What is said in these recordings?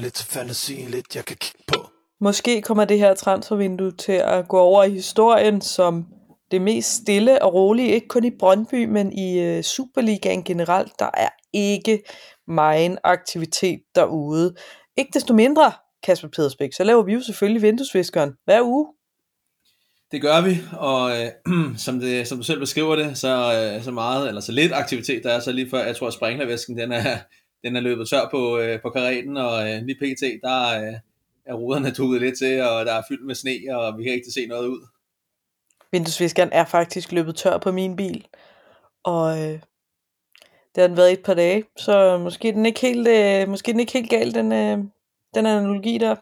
lidt til fantasien, lidt jeg kan kigge på. Måske kommer det her transfervindue til at gå over i historien som det mest stille og rolige, ikke kun i Brøndby, men i øh, Superligaen generelt. Der er ikke meget aktivitet derude. Ikke desto mindre, Kasper Pedersbæk, så laver vi jo selvfølgelig vinduesviskeren hver uge. Det gør vi, og øh, som, det, som du selv beskriver det, så, øh, så meget, eller så lidt aktivitet, der er så lige før, jeg tror, at den er, den er løbet tør på, øh, på kareten, og øh, lige pt, der øh, er ruderne tukket lidt til, og der er fyldt med sne, og vi kan ikke se noget ud. Vinduesviskeren er faktisk løbet tør på min bil, og øh, det har den været et par dage, så måske den ikke helt, øh, måske den ikke helt galt, den, øh, den analogi der.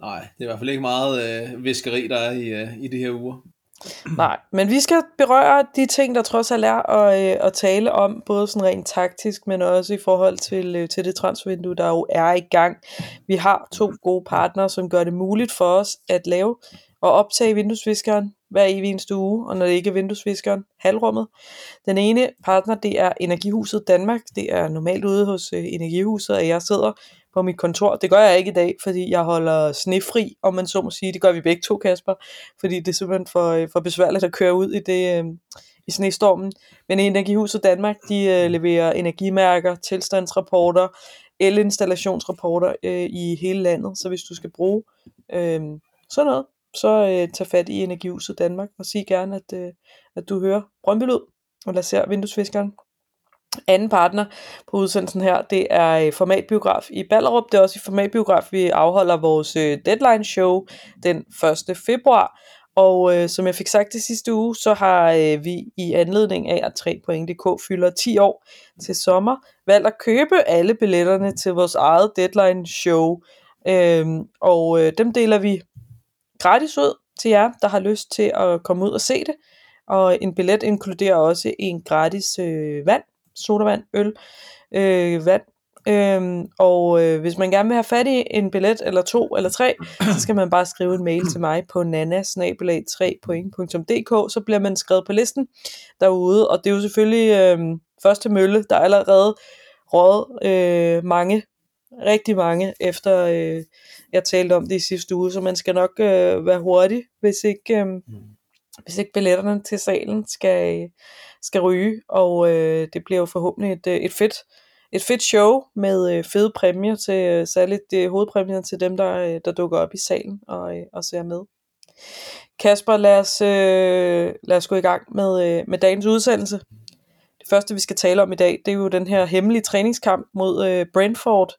Nej, det er i hvert fald ikke meget øh, viskeri, der er i, øh, i de her uger. Nej, men vi skal berøre de ting, der trods alt er at, øh, at tale om, både sådan rent taktisk, men også i forhold til, øh, til det transfervindue, der jo er i gang. Vi har to gode partnere, som gør det muligt for os at lave og optage vinduesviskeren hver evig eneste uge, og når det ikke er vinduesviskeren, halvrummet. Den ene partner, det er Energihuset Danmark. Det er normalt ude hos øh, Energihuset, at jeg sidder på mit kontor. Det gør jeg ikke i dag, fordi jeg holder snefri, om man så må sige. Det gør vi begge to, Kasper, fordi det er simpelthen for, øh, for besværligt at køre ud i det øh, i snestormen. Men Energihuset Danmark, de øh, leverer energimærker, tilstandsrapporter, elinstallationsrapporter øh, i hele landet. Så hvis du skal bruge øh, sådan noget, så øh, tag fat i Energihuset Danmark og sig gerne, at, øh, at du hører Brøndby Lyd, og lad se vinduesfiskeren. Anden partner på udsendelsen her, det er øh, Formatbiograf i Ballerup. Det er også i Formatbiograf, vi afholder vores øh, deadline show den 1. februar. Og øh, som jeg fik sagt det sidste uge, så har øh, vi i anledning af, at 3.dk fylder 10 år til sommer, valgt at købe alle billetterne til vores eget deadline show. Øhm, og øh, dem deler vi gratis ud til jer, der har lyst til at komme ud og se det. Og en billet inkluderer også en gratis øh, vand, sodavand, øl, øh, vand. Øhm, og øh, hvis man gerne vil have fat i en billet eller to eller tre, så skal man bare skrive en mail til mig på nanasnabelag3.dk, så bliver man skrevet på listen derude. Og det er jo selvfølgelig øh, første mølle, der allerede råd øh, mange, rigtig mange, efter øh, jeg talte om det i sidste uge, så man skal nok øh, være hurtig, hvis ikke, øh, mm. hvis ikke billetterne til salen skal, skal ryge, og øh, det bliver jo forhåbentlig et, øh, et fedt et fedt show med øh, fede præmier til, øh, særligt det øh, hovedpræmier til dem, der, øh, der dukker op i salen og, øh, og ser med. Kasper, lad os, øh, lad os gå i gang med, øh, med dagens udsendelse. Det første, vi skal tale om i dag, det er jo den her hemmelige træningskamp mod øh, Brentford,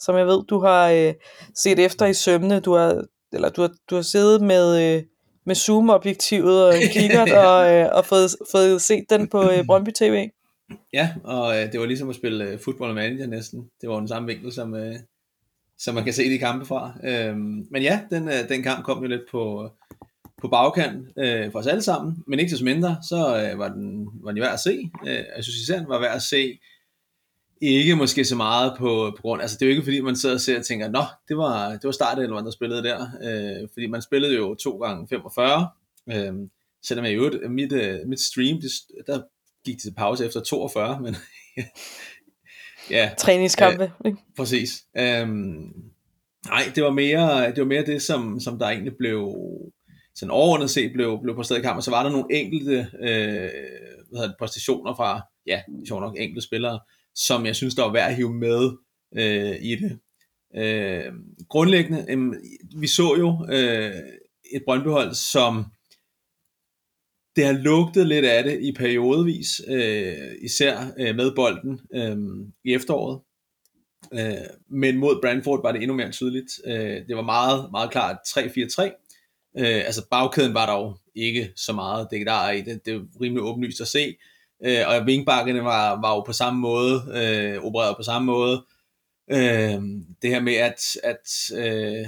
som jeg ved, du har øh, set efter i sømne. Du har, eller du har, du har siddet med, øh, med zoom-objektivet og kigget og, øh, og fået, fået set den på øh, Brøndby TV. Ja, og øh, det var ligesom at spille øh, football manager næsten. Det var den samme vinkel, som, øh, som man kan se de kampe fra. Øhm, men ja, den, øh, den kamp kom jo lidt på, på bagkant øh, for os alle sammen, men ikke så mindre, så øh, var, den, var den værd at se. Øh, jeg synes især, den var værd at se ikke måske så meget på, på grund, altså det er jo ikke fordi man sidder og ser og tænker, nå, det var, det var startet, eller der spillede der, øh, fordi man spillede jo to gange 45, øh, selvom jeg jo mit, øh, mit stream, det, der gik til pause efter 42, men ja. Træningskampe, øh? Præcis. Øhm, nej, det var mere det, var mere det som, som der egentlig blev sådan overordnet set blev, blev på stedet i kampen, så var der nogle enkelte øh, hvad hedder det, præstationer fra, ja, sjovt nok enkelte spillere, som jeg synes, der var værd at hive med øh, i det. Øh, grundlæggende, øh, vi så jo øh, et Brøndbyhold, som det har lugtet lidt af det i periodevis, øh, især øh, med bolden øh, i efteråret. Øh, men mod Brandford var det endnu mere tydeligt. Øh, det var meget, meget klart 3-4-3. Øh, altså bagkæden var der jo ikke så meget det der i det. Det er rimelig åbenlyst at se. Øh, og vingbakkerne var, var jo på samme måde, øh, opereret på samme måde. Øh, det her med, at, at, øh,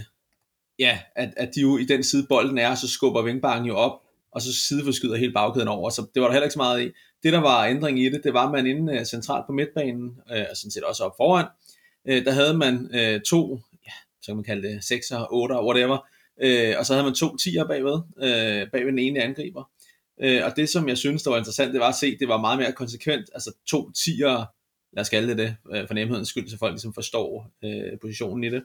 ja, at, at de jo i den side bolden er, så skubber vingbakken jo op, og så sideforskyder hele bagkæden over, så det var der heller ikke så meget i. Det, der var ændring i det, det var, at man inde uh, øh, centralt på midtbanen, uh, og sådan set også op foran, uh, der havde man uh, to, ja, så kan man kalde det 6'er, 8'er, whatever, uh, og så havde man to 10'er bagved, uh, bagved den ene angriber. Øh, og det, som jeg synes, der var interessant, det var at se, det var meget mere konsekvent, altså to 10'er lad os kalde det det, øh, for nemhedens skyld, så folk ligesom forstår øh, positionen i det,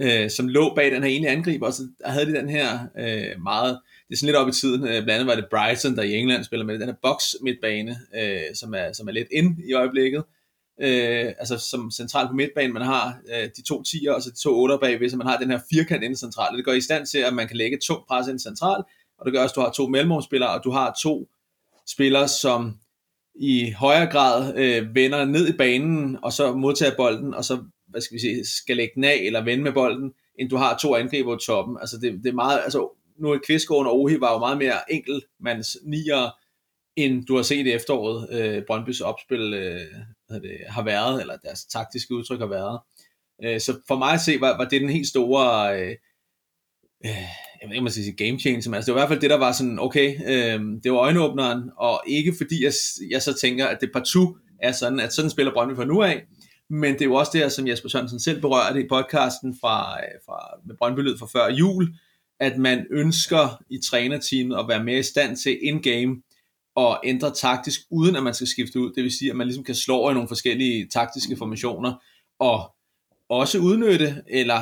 øh, som lå bag den her ene angriber, og så havde de den her øh, meget, det er sådan lidt op i tiden, øh, blandt andet var det Brighton, der i England spiller med den her box midtbane, øh, som, er, som er lidt ind i øjeblikket, øh, altså som central på midtbanen, man har øh, de to 10'er og så de to otter bagved, så man har den her firkant inde centralt. Det gør i stand til, at man kan lægge et tungt pres ind centralt, og det gør også, at du har to mellemrumspillere, og du har to spillere, som i højere grad øh, vender ned i banen, og så modtager bolden, og så hvad skal vi sige, skal lægge den af, eller vende med bolden, end du har to angriber i toppen. Altså det, det er meget, altså nu er Kvistgården og Ohi var jo meget mere enkeltmands nier, end du har set i efteråret, øh, Brøndbys opspil øh, hvad det, har været, eller deres taktiske udtryk har været. Øh, så for mig at se, var, var det den helt store, øh, øh, jeg ved ikke, man skal sige game change, men altså, det var i hvert fald det, der var sådan, okay, øh, det var øjenåbneren, og ikke fordi jeg, jeg så tænker, at det partout er sådan, at sådan spiller Brøndby fra nu af, men det er jo også det, som Jesper Sørensen selv berørte i podcasten fra, øh, fra med Brøndby Lyd fra før jul, at man ønsker i trænerteamet at være mere i stand til in-game og ændre taktisk, uden at man skal skifte ud. Det vil sige, at man ligesom kan slå over i nogle forskellige taktiske formationer, og også udnytte, eller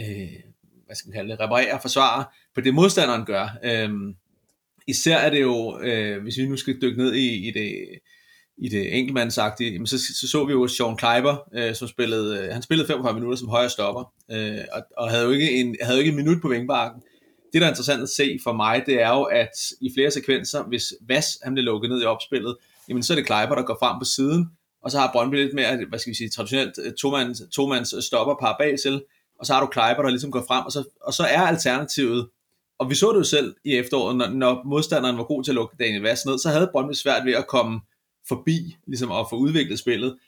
øh, hvad skal man kalde det, reparere, forsvare på det modstanderen gør. Øhm, især er det jo, øh, hvis vi nu skal dykke ned i, i det i det enkeltmandsagtige, så, så så vi jo Sean Kleiber, øh, som spillede, øh, han spillede 45 minutter som højre stopper, øh, og, og havde, jo ikke en, havde jo ikke en minut på vingbakken. Det, der er interessant at se for mig, det er jo, at i flere sekvenser, hvis Vas han blev lukket ned i opspillet, jamen så er det Kleiber, der går frem på siden, og så har Brøndby lidt mere, hvad skal vi sige, traditionelt øh, to-mands, to stopper par bag til, og så har du Kleiber, der ligesom går frem, og så, og så er alternativet, og vi så det jo selv i efteråret, når, når modstanderen var god til at lukke Daniel Vass ned, så havde Brøndby svært ved at komme forbi, ligesom at få udviklet spillet.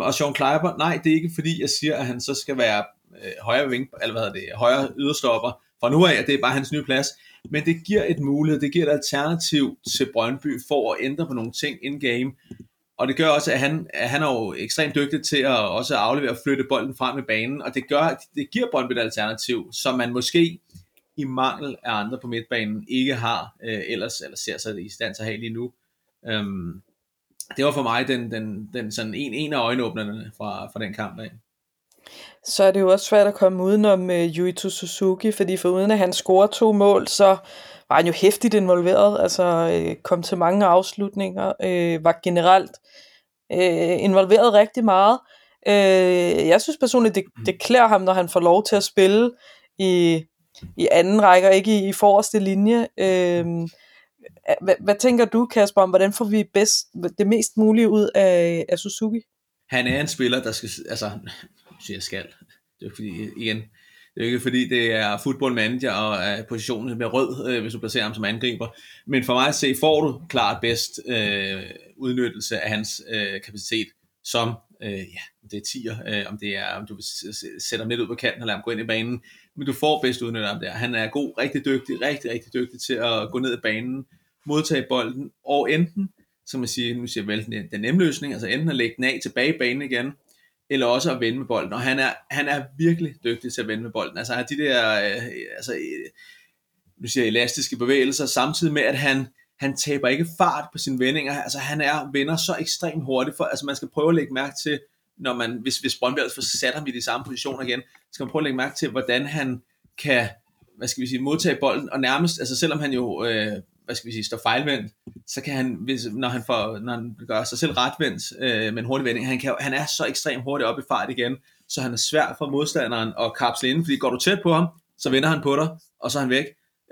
Og Sean Kleiber, nej, det er ikke fordi, jeg siger, at han så skal være øh, højre ving, eller hvad hedder det, højre yderstopper fra nu af, at det er bare hans nye plads. Men det giver et mulighed, det giver et alternativ til Brøndby for at ændre på nogle ting in-game. Og det gør også, at han, at han er jo ekstremt dygtig til at også aflevere og flytte bolden frem i banen, og det gør, det giver Brøndby et alternativ, som man måske i mangel af andre på midtbanen ikke har øh, ellers, eller ser sig i stand til at have lige nu. Øhm, det var for mig den, den, den sådan en, en af øjenåbnerne fra, fra den kamp af. Så er det jo også svært at komme udenom øh, uh, Yuito Suzuki, fordi for uden at han scorer to mål, så var han jo hæftigt involveret, altså øh, kom til mange afslutninger, øh, var generelt øh, involveret rigtig meget. Øh, jeg synes personligt, det, det klæder ham, når han får lov til at spille i, i anden række, og ikke i, i forreste linje. Øh, hvad, hvad tænker du, Kasper, om hvordan får vi bedst, det mest mulige ud af, af Suzuki? Han er en spiller, der skal, altså, siger jeg skal, det er fordi, igen, det er ikke fordi, det er football manager og er positionen med rød, øh, hvis du placerer ham som angriber. Men for mig at se, får du klart bedst øh, udnyttelse af hans øh, kapacitet som, øh, ja, det er tiger, øh, om det er, om du sætter midt ham lidt ud på kanten og lader ham gå ind i banen, men du får bedst udnyttet ham der. Han er god, rigtig dygtig, rigtig, rigtig dygtig til at gå ned i banen, modtage bolden, og enten, som man siger, nu siger jeg vel, den, den nemme løsning, altså enten at lægge den af tilbage i banen igen, eller også at vende med bolden, og han er, han er virkelig dygtig til at vende med bolden. Altså han har de der, øh, altså, øh, nu siger elastiske bevægelser, samtidig med, at han, han taber ikke fart på sine vendinger. Altså han er vender så ekstremt hurtigt, for altså man skal prøve at lægge mærke til, når man, hvis, hvis Brøndby altså får sat ham i de samme positioner igen, skal man prøve at lægge mærke til, hvordan han kan, hvad skal vi sige, modtage bolden, og nærmest, altså selvom han jo, øh, hvad skal vi sige, står fejlvendt, så kan han, hvis, når han, får, når han gør sig selv retvendt øh, med en hurtig vending, han, kan, han er så ekstremt hurtigt op i fart igen, så han er svær for modstanderen at kapsle ind, fordi går du tæt på ham, så vender han på dig, og så er han væk.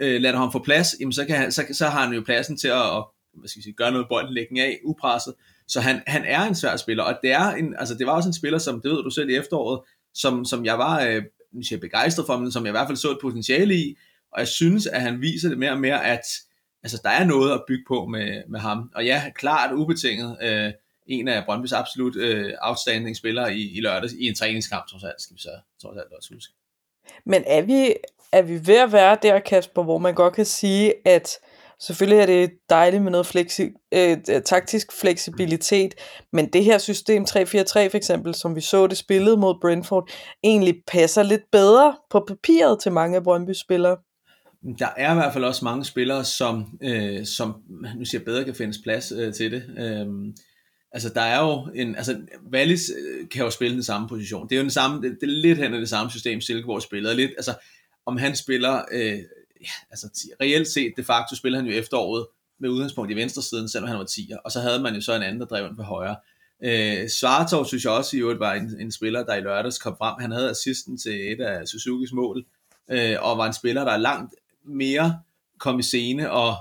Øh, lader du ham få plads, jamen så, kan han, så, så har han jo pladsen til at, at hvad skal vi sige, gøre noget bolden, af, upresset. Så han, han er en svær spiller, og det, er en, altså det var også en spiller, som det ved du selv i efteråret, som, som jeg var øh, jeg begejstret for, men som jeg i hvert fald så et potentiale i, og jeg synes, at han viser det mere og mere, at altså, der er noget at bygge på med, med ham. Og ja, klart ubetinget, øh, en af Brøndby's absolut øh, outstanding spillere i, i lørdags i en træningskamp, trods alt, skal vi så trods alt også huske. Men er vi, er vi ved at være der, Kasper, hvor man godt kan sige, at selvfølgelig er det dejligt med noget flexi- øh, taktisk fleksibilitet, men det her system 3-4-3 for eksempel, som vi så det spillet mod Brentford, egentlig passer lidt bedre på papiret til mange af Brøndby spillere. Der er i hvert fald også mange spillere, som, øh, som nu siger bedre kan findes plads øh, til det. Øh, altså der er jo en, altså Wallis øh, kan jo spille den samme position. Det er jo den samme, det, det er lidt hen af det samme system, Silkeborg spiller. Lidt, altså om han spiller, øh, ja, altså reelt set de facto spiller han jo efteråret med udgangspunkt i venstre siden, selvom han var 10'er, og så havde man jo så en anden, der drev den på højre. Øh, Svartov synes jeg også i øvrigt var en, en spiller, der i lørdags kom frem. Han havde assisten til et af Suzukis mål, øh, og var en spiller, der langt mere kom i scene, og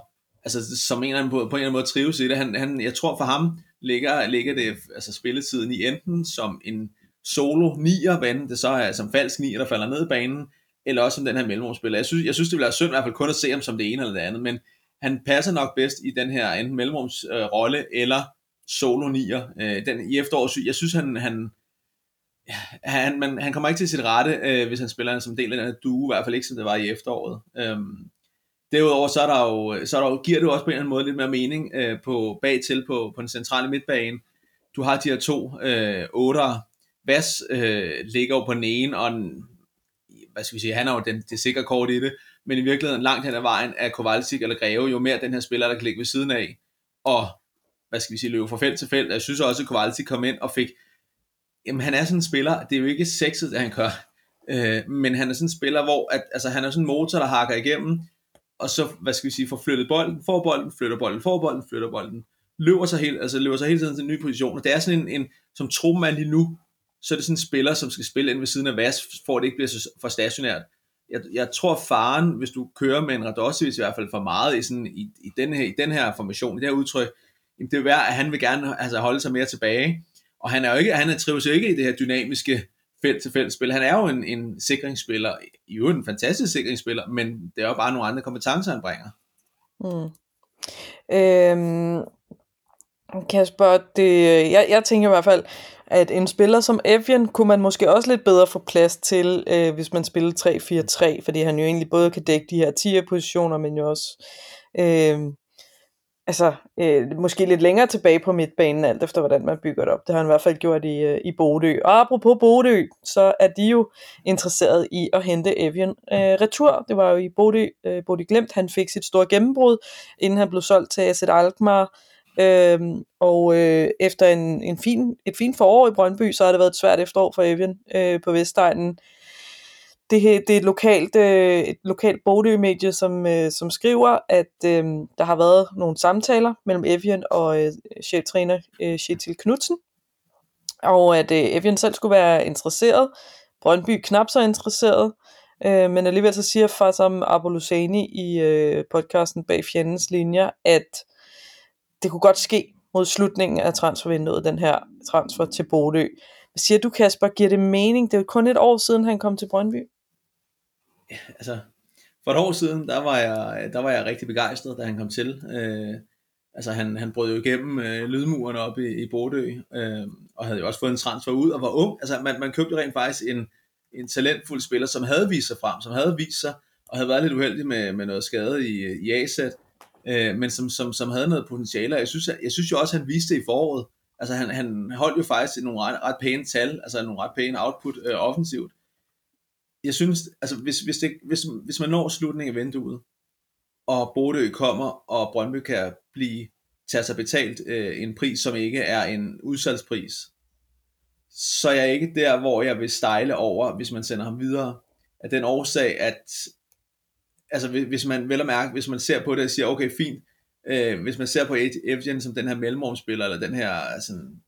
altså, som en eller anden på, på en eller anden måde trives i det. Han, han, jeg tror for ham ligger, ligger det altså spilletiden i enten som en solo nier, hvad det så er som falsk nier, der falder ned i banen, eller også som den her mellemrumspiller. Jeg synes, jeg synes det ville være synd i hvert fald kun at se ham som det ene eller det andet, men han passer nok bedst i den her enten mellemrumsrolle øh, rolle, eller solo nier. Øh, den, I efteråret, jeg synes han, han, han, man, han kommer ikke til sit rette, øh, hvis han spiller som del af den duo, i hvert fald ikke som det var i efteråret. Øhm, derudover så, er der jo, så er der jo, giver det jo også på en eller anden måde lidt mere mening øh, på bagtil på, på den centrale midtbane. Du har de her to øh, otter. Vas øh, ligger jo på den ene, og en, hvad skal vi sige, han er jo den, det sikre kort i det, men i virkeligheden langt hen ad vejen er Kovalsik eller Greve jo mere den her spiller, der kan ligge ved siden af, og hvad skal vi sige, løbe fra felt til felt. Jeg synes også, at Kovalsik kom ind og fik, jamen han er sådan en spiller, det er jo ikke sexet, det han gør, øh, men han er sådan en spiller, hvor at, altså, han er sådan en motor, der hakker igennem, og så, hvad skal vi sige, får flyttet bolden, får bolden, flytter bolden, får bolden, flytter bolden, løber sig, helt, altså løber sig hele tiden til en ny position, og det er sådan en, en som trummand lige nu, så er det sådan en spiller, som skal spille ind ved siden af Vas, for at det ikke bliver så for stationært. Jeg, jeg tror faren, hvis du kører med en Radosevic i hvert fald for meget i, sådan, i, i, den her, i den her formation, i det her udtryk, jamen det er værd, at han vil gerne altså, holde sig mere tilbage. Og han er jo ikke, han er trives jo ikke i det her dynamiske felt til felt spil. Han er jo en, en sikringsspiller, i øvrigt en fantastisk sikringsspiller, men det er jo bare nogle andre kompetencer, han bringer. Mm. Øhm, Kasper, det, jeg, jeg tænker i hvert fald, at en spiller som Evian kunne man måske også lidt bedre få plads til, øh, hvis man spiller 3-4-3, fordi han jo egentlig både kan dække de her 10 positioner, men jo også øh, altså, øh, måske lidt længere tilbage på midtbanen, alt efter hvordan man bygger det op. Det har han i hvert fald gjort i, øh, i Bodø. Og apropos Bodø, så er de jo interesseret i at hente Evian øh, retur. Det var jo i Bodø, øh, Bodø Glemt, han fik sit store gennembrud, inden han blev solgt til AZ Alkmaar. Øhm, og øh, efter en, en fin, et fint forår i Brøndby, så har det været et svært efterår for Evian øh, på Vestegnen det, det er et lokalt, øh, et lokalt bogdømedie, som, øh, som skriver, at øh, der har været nogle samtaler mellem Evian og øh, cheftræner øh, Chetil Knudsen, og at øh, Evian selv skulle være interesseret, Brøndby knap så interesseret, øh, men alligevel så siger far som Abolosani i øh, podcasten Bag Fjendens Linjer, at det kunne godt ske mod slutningen af transfervinduet, den her transfer til Bodø. Hvad siger du, Kasper? Giver det mening? Det er jo kun et år siden, han kom til Brøndby altså, for et år siden, der var jeg, der var jeg rigtig begejstret, da han kom til. Øh, altså han, han brød jo igennem øh, lydmuren op i, i Bodø, øh, og havde jo også fået en transfer ud, og var ung. Altså man, man købte rent faktisk en, en talentfuld spiller, som havde vist sig frem, som havde vist sig, og havde været lidt uheldig med, med noget skade i, i ASAT, øh, men som, som, som havde noget potentiale, jeg synes, jeg, jeg synes jo også, at han viste det i foråret. Altså han, han holdt jo faktisk nogle ret, ret pæne tal, altså nogle ret pæne output øh, offensivt jeg synes, altså hvis, hvis, det, hvis, hvis man når slutningen af vinduet, og Bodø kommer, og Brøndby kan blive tage sig betalt øh, en pris, som ikke er en udsalgspris, så er jeg ikke der, hvor jeg vil stejle over, hvis man sender ham videre, af den årsag, at altså hvis man vel og mærke, hvis man ser på det og siger, okay, fint, øh, hvis man ser på Evgen som den her mellemrumspiller, eller den her sådan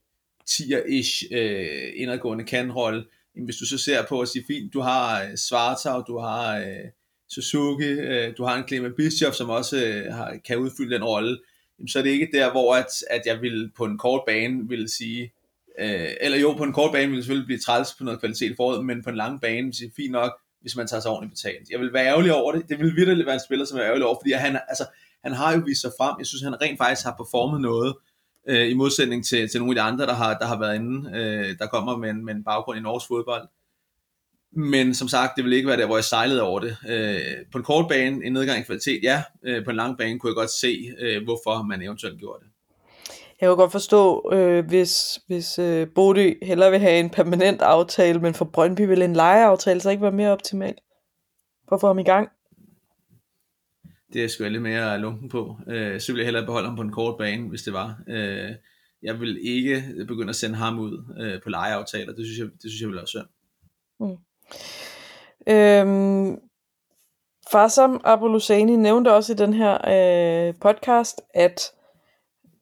10'er-ish øh, indadgående kanrolle, Jamen, hvis du så ser på at sige, fint, du har øh, Svartau, du har øh, Suzuki, øh, du har en Clement Bischoff, som også øh, har, kan udfylde den rolle, så er det ikke der, hvor at, at jeg vil på en kort bane vil sige, øh, eller jo, på en kort bane vil det selvfølgelig blive træls på noget kvalitet i foråret, men på en lang bane vil sige, fint nok, hvis man tager sig ordentligt betalt. Jeg vil være ærgerlig over det. Det vil virkelig være en spiller, som er ærgerlig over, fordi han, altså, han har jo vist sig frem. Jeg synes, han rent faktisk har performet noget, øh, Øh, i modsætning til, til nogle af de andre, der har, der har været inde, øh, der kommer med en, med en baggrund i norsk fodbold. Men som sagt, det vil ikke være der, hvor jeg sejlede over det. Øh, på en kort bane, en nedgang i kvalitet, ja. Øh, på en lang bane kunne jeg godt se, øh, hvorfor man eventuelt gjorde det. Jeg kan godt forstå, øh, hvis, hvis øh, Bodø hellere vil have en permanent aftale, men for Brøndby vil en lejeaftale så ikke være mere optimal for at få ham i gang det er jeg sgu lidt mere lunken på. Øh, så ville jeg hellere beholde ham på en kort bane, hvis det var. Øh, jeg vil ikke begynde at sende ham ud øh, på lejeaftaler. Det synes jeg, det synes jeg vil være synd. Mm. Øhm, Farsam Abulusani nævnte også i den her øh, podcast, at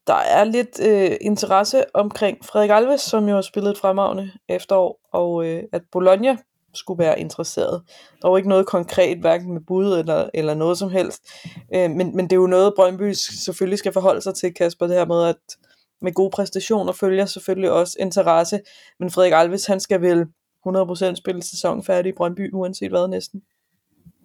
der er lidt øh, interesse omkring Frederik Alves, som jo har spillet et fremragende efterår, og øh, at Bologna skulle være interesseret. Der var ikke noget konkret, hverken med bud eller, eller noget som helst. Øh, men, men det er jo noget, Brøndby selvfølgelig skal forholde sig til, Kasper, det her med, at med gode præstationer følger selvfølgelig også interesse. Men Frederik Alves, han skal vel 100% spille sæson færdig i Brøndby, uanset hvad næsten.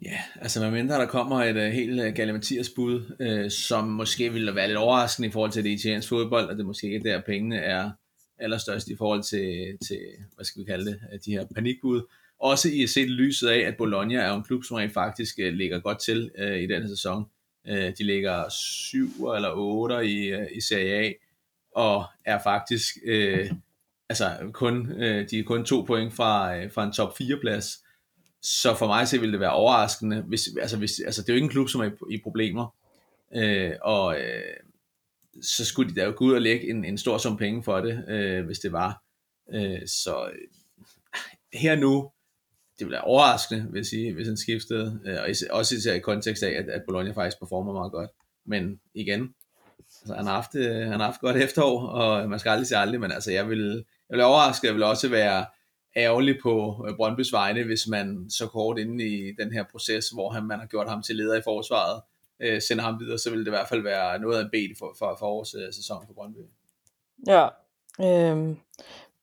Ja, altså med mindre der kommer et uh, helt uh, Galimatias bud, uh, som måske ville være lidt overraskende i forhold til det italienske fodbold, og det er måske ikke der pengene er allerstørst i forhold til, til hvad skal vi kalde det, de her panikbud. Også i at se det lyset af, at Bologna er en klub, som rent faktisk øh, ligger godt til øh, i denne sæson. Øh, de ligger 7 eller 8 i, øh, i Serie A, og er faktisk øh, altså kun, øh, de er kun to point fra, øh, fra en top 4 plads. Så for mig så ville det være overraskende, hvis, altså, hvis, altså det er jo ikke en klub, som er i, i problemer, øh, og øh, så skulle de da jo gå ud og lægge en, en stor sum penge for det, øh, hvis det var. Øh, så øh, her nu, det ville være overraskende, vil jeg sige, hvis han skiftede, øh, og især, også især i kontekst af, at, at Bologna faktisk performer meget godt. Men igen, altså, han, har haft, han har haft godt efterår, og man skal aldrig sige aldrig, men altså, jeg vil, jeg vil overraske, jeg vil også være ærgerlig på øh, Brøndbys vegne, hvis man så kort inde i den her proces, hvor han, man har gjort ham til leder i forsvaret, øh, sender ham videre, så vil det i hvert fald være noget af en bed for, for, for års øh, sæson for Brøndby. Ja, øh,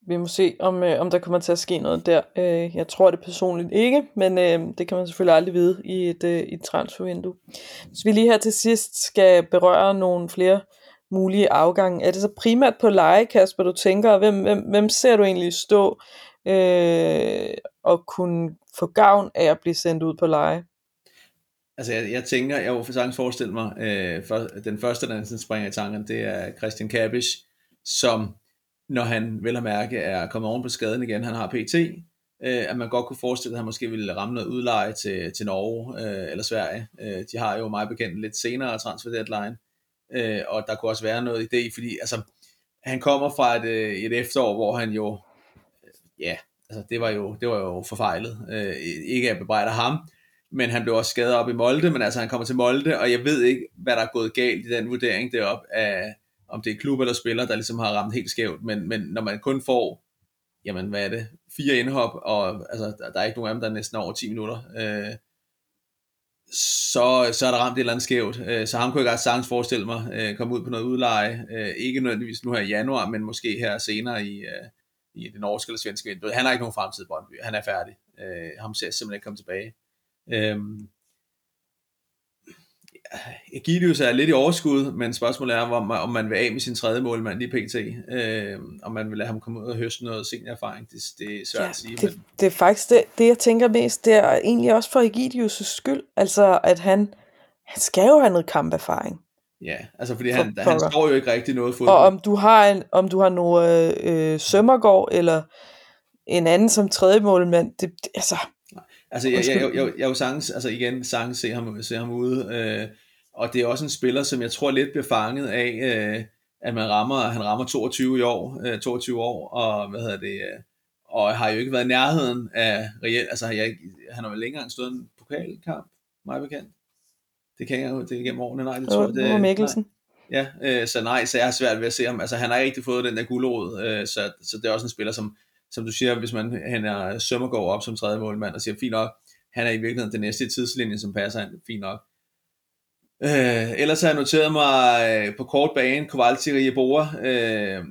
vi må se, om, øh, om der kommer til at ske noget der. Øh, jeg tror det personligt ikke, men øh, det kan man selvfølgelig aldrig vide i et, øh, i et transfervindue. Hvis vi lige her til sidst skal berøre nogle flere mulige afgange, er det så primært på leje, Kasper, du tænker, hvem, hvem, hvem ser du egentlig stå øh, og kunne få gavn af at blive sendt ud på leje. Altså jeg, jeg tænker, jeg vil sagtens forestille mig, øh, for, den første, der springer i tanken, det er Christian Kabisch, som når han vel at mærke er kommet oven på skaden igen, han har PT, øh, at man godt kunne forestille, at han måske ville ramme noget udleje til, til Norge øh, eller Sverige. Øh, de har jo meget bekendt lidt senere transfer deadline, øh, og der kunne også være noget idé, fordi altså, han kommer fra et, øh, et efterår, hvor han jo øh, ja, altså det var jo, det var jo forfejlet. Øh, ikke at bebrejde ham, men han blev også skadet op i Molde, men altså han kommer til Molde, og jeg ved ikke, hvad der er gået galt i den vurdering deroppe af, om det er klubber, der spiller, der ligesom har ramt helt skævt, men, men når man kun får, jamen hvad er det, fire indhop, og altså, der, der er ikke nogen af dem, der er næsten over 10 minutter, øh, så, så er der ramt et eller andet skævt. Øh, så ham kunne jeg godt sagtens forestille mig, øh, komme ud på noget udleje, øh, ikke nødvendigvis nu her i januar, men måske her senere i, øh, i det norske eller svenske vindue. Han har ikke nogen fremtid i Brøndby. Han er færdig. Øh, ham ser simpelthen ikke komme tilbage. Øh, Egidius er lidt i overskud, men spørgsmålet er, om, om man vil af med sin tredje målmand lige pt. Øh, om man vil lade ham komme ud og høste noget seniorerfaring. Det, det er svært ja, at sige. Det, men... det er faktisk det, det, jeg tænker mest, det er egentlig også for Egidius' skyld. Altså, at han, han skal jo have noget kamperfaring. Ja, altså fordi han, for, han står jo ikke rigtig noget fodbold. Og om du har, en, om du har noget øh, Sømmergaard, eller en anden som tredje målmand, det, det altså... Altså, jeg, jeg, jeg, jeg, jeg jo sagtens, altså igen, sagtens se ham, se ham ude, øh, og det er også en spiller, som jeg tror lidt bliver fanget af, øh, at man rammer, han rammer 22 i år, øh, 22 år, og hvad hedder det, øh, og har jo ikke været i nærheden af reelt, altså jeg, han har vel længere stået en pokalkamp, meget bekendt. Det kan jeg jo, det er gennem årene, nej, det tror jeg. Det, Mikkelsen. Ja, øh, så nej, så jeg har svært ved at se ham. Altså, han har ikke rigtig fået den der guldråd, øh, så, så det er også en spiller, som, som du siger, hvis man han er Sømmergaard op som tredje målmand og siger, fint nok, han er i virkeligheden den næste tidslinje, som passer han, fint nok. Øh, ellers har jeg noteret mig øh, på kort bane, Kowalski og Jeboa, øh,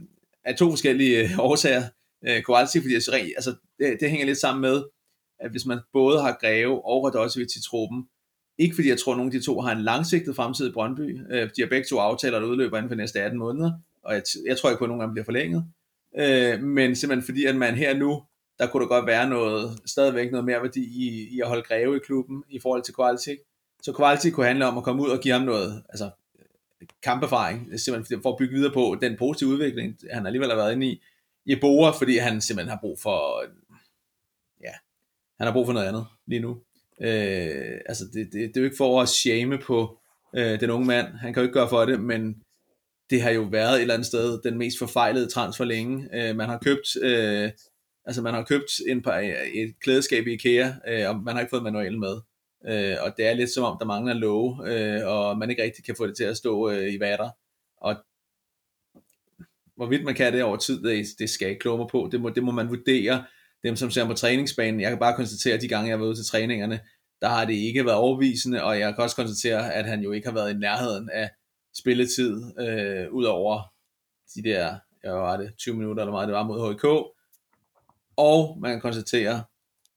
af to forskellige øh, årsager. Øh, Kowalski, fordi altså, altså, det, det hænger lidt sammen med, at hvis man både har Greve og Radosevic i truppen, ikke fordi jeg tror, at nogen af de to har en langsigtet fremtid i Brøndby. Øh, de har begge to aftaler, der udløber inden for næste 18 måneder, og jeg, jeg tror ikke på, at nogen af dem bliver forlænget. Øh, men simpelthen fordi, at man her nu, der kunne der godt være noget, stadigvæk noget mere værdi i, i at holde greve i klubben i forhold til Kowalczyk. Så Kowalczyk kunne handle om at komme ud og give ham noget, altså kamperfaring, simpelthen for at bygge videre på den positive udvikling, han alligevel har været inde i. i Boa, fordi han simpelthen har brug for, ja, han har brug for noget andet lige nu. Øh, altså det, det, det er jo ikke for at shame på øh, den unge mand, han kan jo ikke gøre for det, men det har jo været et eller andet sted den mest forfejlede transfer længe. Øh, man har købt øh, altså man har købt en par, øh, et klædeskab i IKEA, øh, og man har ikke fået manualen med. Øh, og det er lidt som om, der mangler love, øh, og man ikke rigtig kan få det til at stå øh, i vatter. Og hvorvidt man kan det over tid, det, det skal jeg ikke kloge mig på. Det må, det må man vurdere. Dem, som ser på træningsbanen, jeg kan bare konstatere, at de gange, jeg har været ude til træningerne, der har det ikke været overvisende, og jeg kan også konstatere, at han jo ikke har været i nærheden af spilletid, øh, ud over de der, jeg var det, 20 minutter eller meget, det var mod HK. Og man kan konstatere,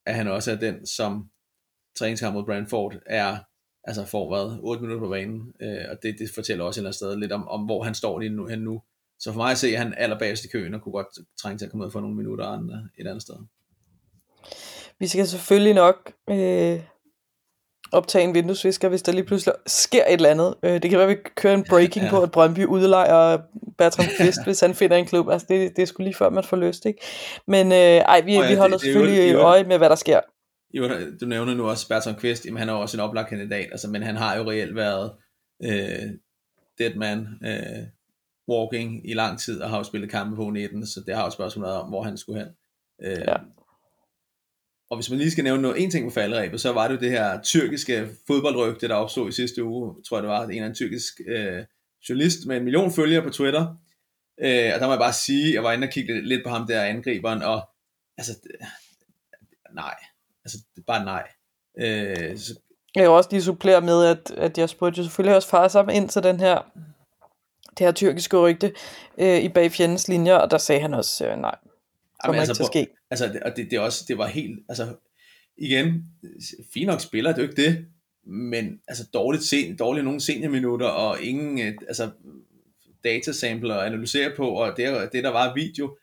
at han også er den, som træningskamp mod Brandford er, altså får hvad, 8 minutter på banen, øh, og det, det fortæller også et eller andet sted lidt om, om hvor han står lige nu, han nu. Så for mig at se, at han allerbagest i køen, og kunne godt trænge til at komme ud for nogle minutter andre, et andet sted. Vi skal selvfølgelig nok øh, optage en vinduesvisker, hvis der lige pludselig sker et eller andet. Øh, det kan være, at vi kører en breaking ja. på, at Brøndby udlejer Bertram Kvist, hvis han finder en klub. Altså, det, det er sgu lige før, man får lyst, ikke? Men øh, ej, vi, oh ja, vi holder det, det selvfølgelig det, det, øje med, hvad der sker. Jo, du nævner nu også Bertram Kvist, jamen han er også en oplagt kandidat, altså, men han har jo reelt været øh, dead man øh, walking i lang tid, og har jo spillet kampe på 19, så det har jo spørgsmålet om, hvor han skulle hen. Øh, ja. Og hvis man lige skal nævne noget, en ting på falderæbet, så var det det her tyrkiske fodboldrygte, der opstod i sidste uge, tror jeg det var, en af en tyrkisk øh, journalist med en million følgere på Twitter. Øh, og der må jeg bare sige, jeg var inde og kigge lidt på ham der angriberen, og altså, nej, altså bare nej. Øh, så, jeg vil også lige supplere med, at, at jeg spurgte jo selvfølgelig også far sammen ind til den her, det her tyrkiske rygte øh, i bag fjendens linjer, og der sagde han også, øh, nej, kommer altså, ikke til at ske. Altså, og det, det, også, det var helt, altså, igen, fint nok spiller, det er jo ikke det, men altså dårligt, sen, dårligt nogle seniorminutter, og ingen øh, altså, datasample at analysere på, og det, det der var video,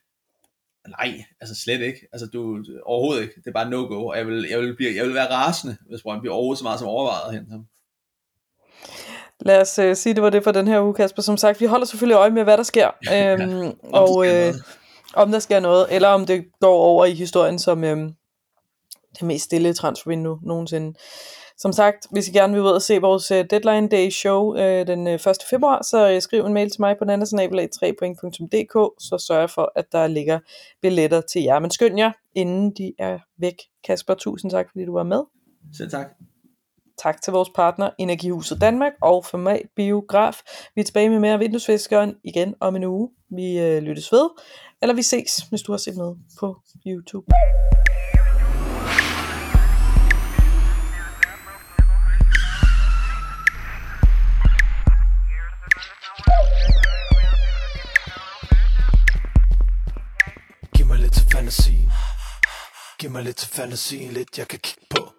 nej, altså slet ikke, altså du, overhovedet ikke, det er bare no-go, og jeg vil, jeg vil, blive, jeg vil være rasende, hvis Brøndby overhovedet så meget som overvejet hen ham. Lad os uh, sige, det var det for den her uge, Kasper. Som sagt, vi holder selvfølgelig øje med, hvad der sker. øhm, og, øh, om der sker noget, eller om det går over i historien som øhm, det mest stille transfervindue nogensinde. Som sagt, hvis I gerne vil ud og se vores uh, Deadline Day show uh, den uh, 1. februar, så uh, skriv en mail til mig på nandersnabelag3point.dk, så sørger jeg for, at der ligger billetter til jer. Men skynd jer, inden de er væk. Kasper, tusind tak, fordi du var med. Selv tak. Tak til vores partner Energihuset Danmark og Format Biograf. Vi er tilbage med mere Vinduesfiskeren igen om en uge. Vi øh, lyttes ved. Eller vi ses, hvis du har set med på YouTube. Giv mig lidt til fantasy Giv mig lidt til fantasy Lidt jeg kan kigge på.